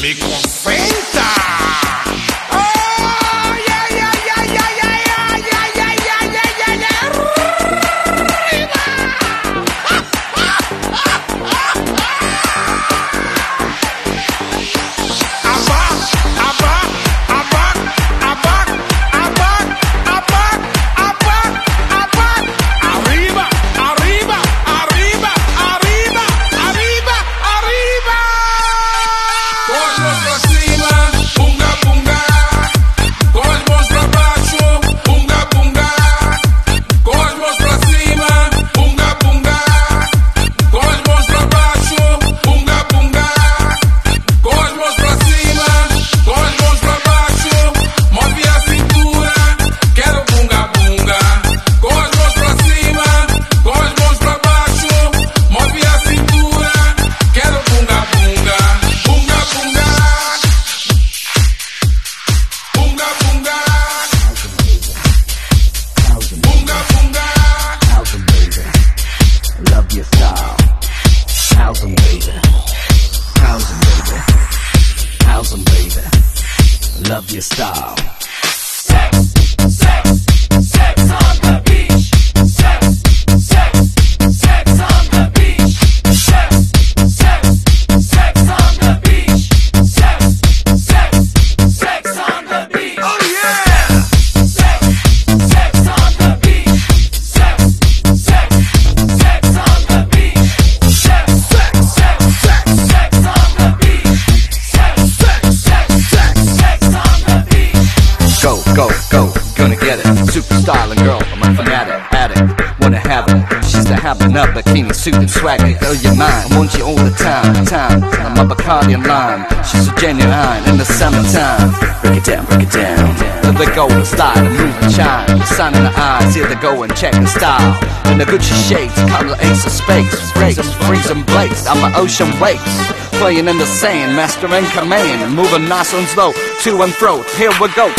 Me confess mind. She's a genuine in the summertime. Break it down, break it down. Let the golden star, the moving shine. The sun in the eyes, here they go and check the style. In the Gucci shades, color ace of space. Breaks, freezing blades, I'm an ocean waves. Playing in the sand, master in command. Moving nice and slow, to and fro, here we go.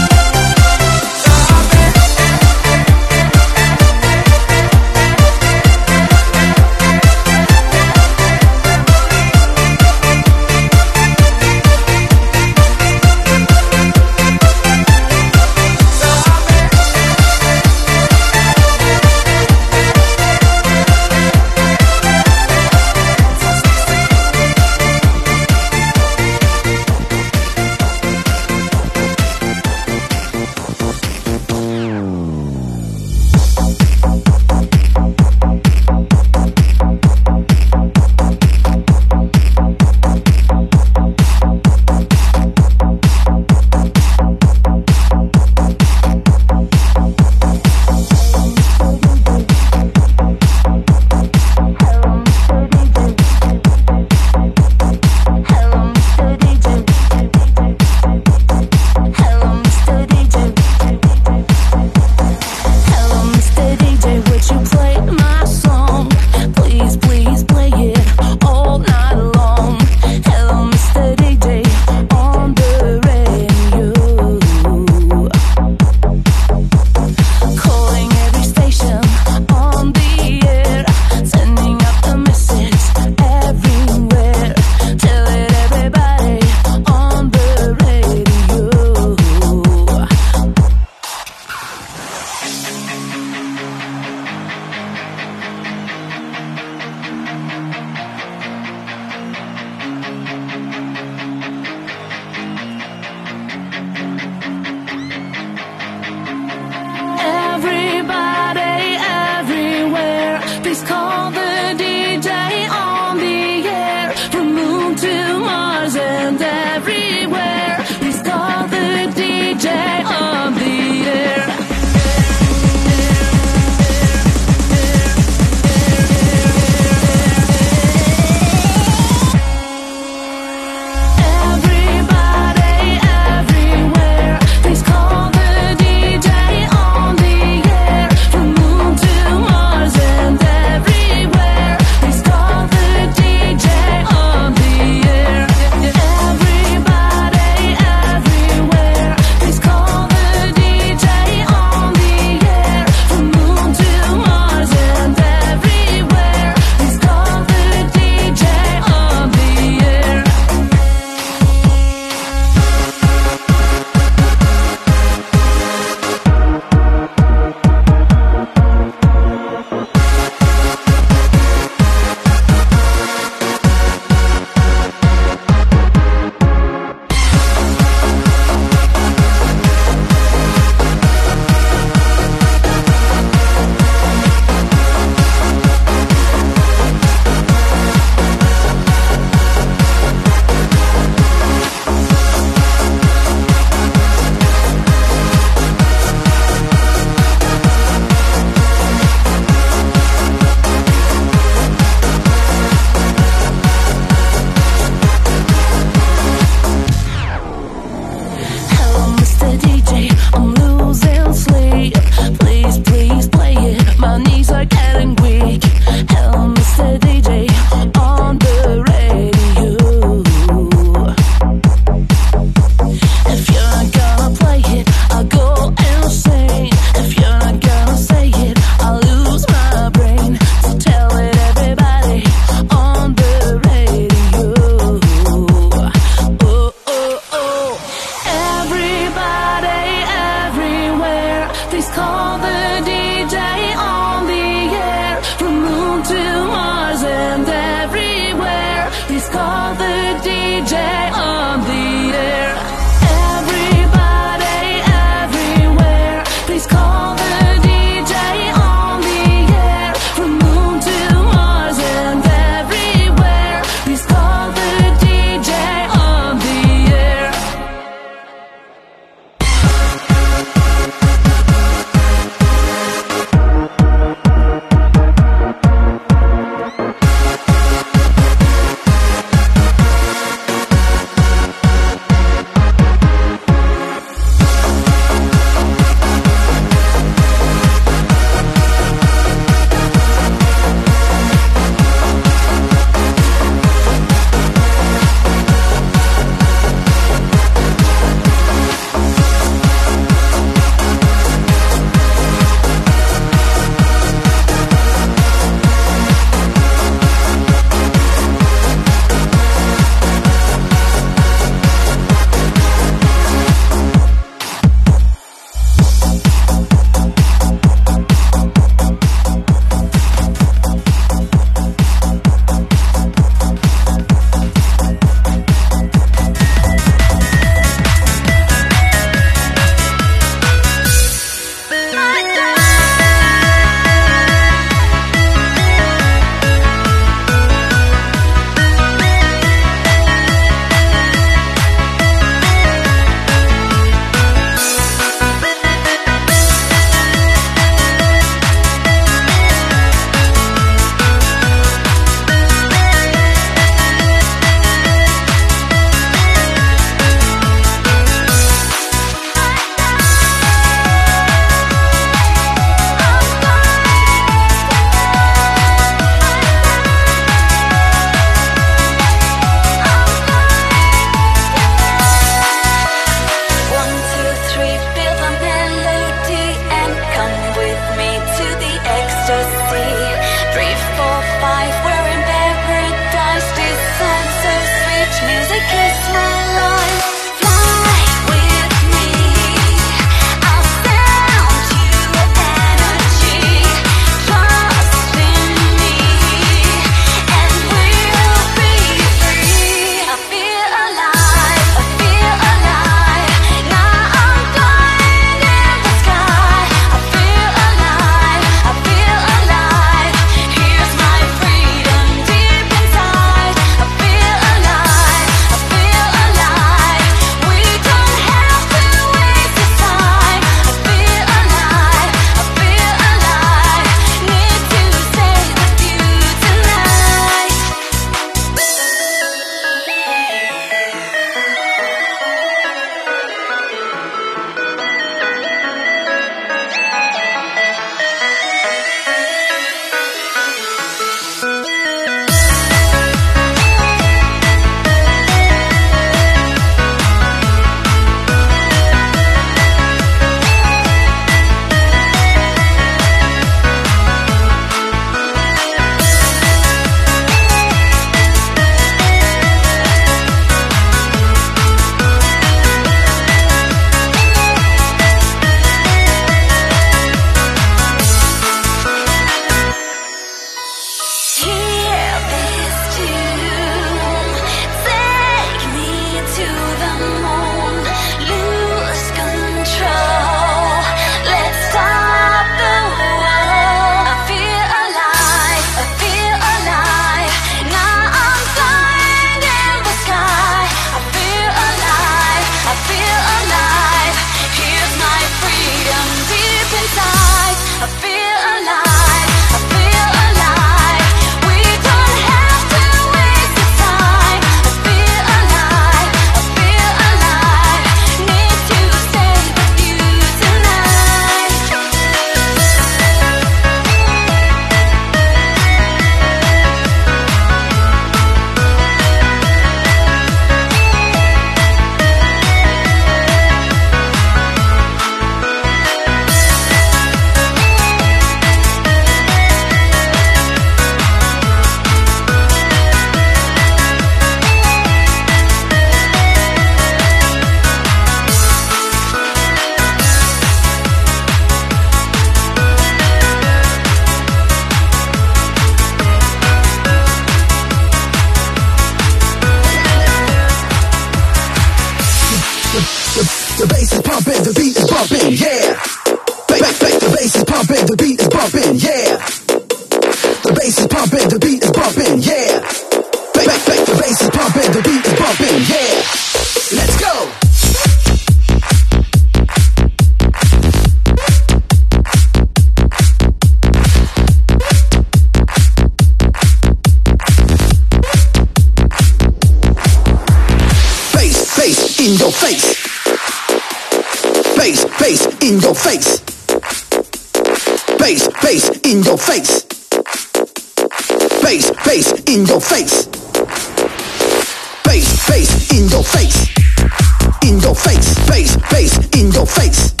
In your face.